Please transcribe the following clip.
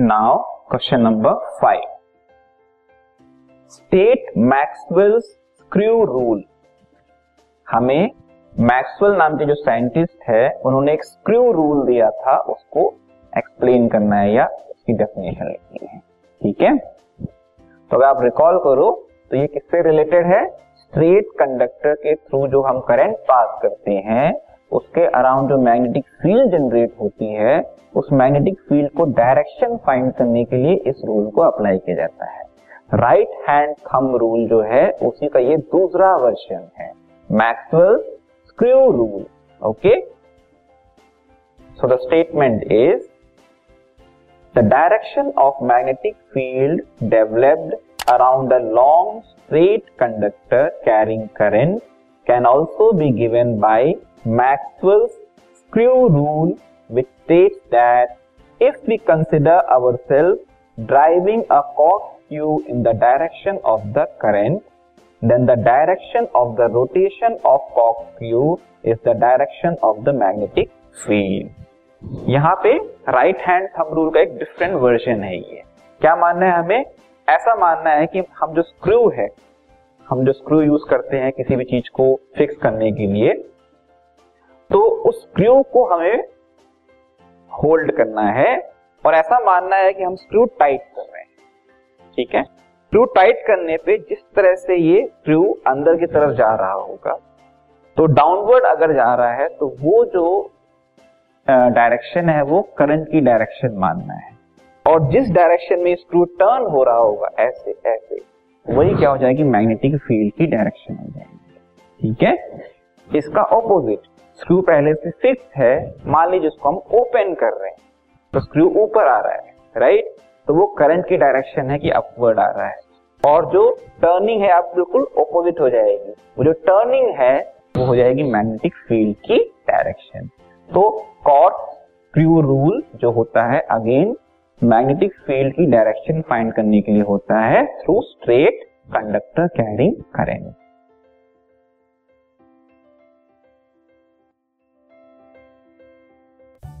Now question number five state Maxwell screw rule हमें Maxwell नाम के जो साइंटिस्ट है, उन्होंने एक स्क्रू रूल दिया था, उसको एक्सप्लेन करना है या उसकी डेफिनेशन लिखनी है। ठीक है? तो अगर आप रिकॉल करो तो ये किससे रिलेटेड है? स्ट्रेट कंडक्टर के थ्रू जो हम करंट पास करते हैं उसके अराउंड जो मैग्नेटिक फ़ील्ड जनरेट होती है, उस मैग्नेटिक फ़ील्ड को डायरेक्शन फाइंड करने के लिए इस रूल को अप्लाई किया जाता है। राइट हैंड थम रूल जो है, उसी का ये दूसरा वर्जन है। Maxwell screw rule okay so the statement is the direction of magnetic field developed around a long straight conductor carrying current can also be given by Maxwell's screw rule which states that if we consider ourselves driving a corkscrew in the direction of the current then the direction of the rotation of corkscrew is the direction of the magnetic field यहाँ पे right hand thumb rule का एक different version है ये क्या मानना है हमें ऐसा मानना है कि हम जो स्क्रू है हम जो स्क्रू यूज़ करते हैं किसी भी चीज़ को फिक्स करने के लिए तो उस स्क्रू को हमें होल्ड करना है और ऐसा मानना है कि हम स्क्रू टाइट कर रहे हैं। ठीक है? स्क्रू टाइट करने पे जिस तरह से ये स्क्रू अंदर की तरफ़ जा रहा होगा तो डाउनवर्ड अगर जा रहा है तो वो जो डायरेक्शन है, वो करंट की डायरेक्शन मानना है। और जिस डायरेक्शन में स्क्रू टर्न हो रहा होगा, ऐसे ऐसे, वही क्या हो जाएगी, मैग्नेटिक फ़ील्ड की डायरेक्शन हो जाएगी। ठीक है? इसका ऑपोजिट स्क्रू पहले से फिक्स है, मान लीजिए इसको हम ओपन कर रहे हैं तो स्क्रू ऊपर आ रहा है राइट तो वो करंट की डायरेक्शन है कि अपवर्ड आ रहा है। और जो टर्निंग है, आप बिल्कुल ऑपोजिट हो जाएगी। वो जो टर्निंग है, वो हो जाएगी मैग्नेटिक फ़ील्ड की डायरेक्शन तो कॉट स्क्रू रूल जो होता है अगेन मैग्नेटिक फ़ील्ड की डायरेक्शन फाइंड करने के लिए होता है through straight conductor carrying current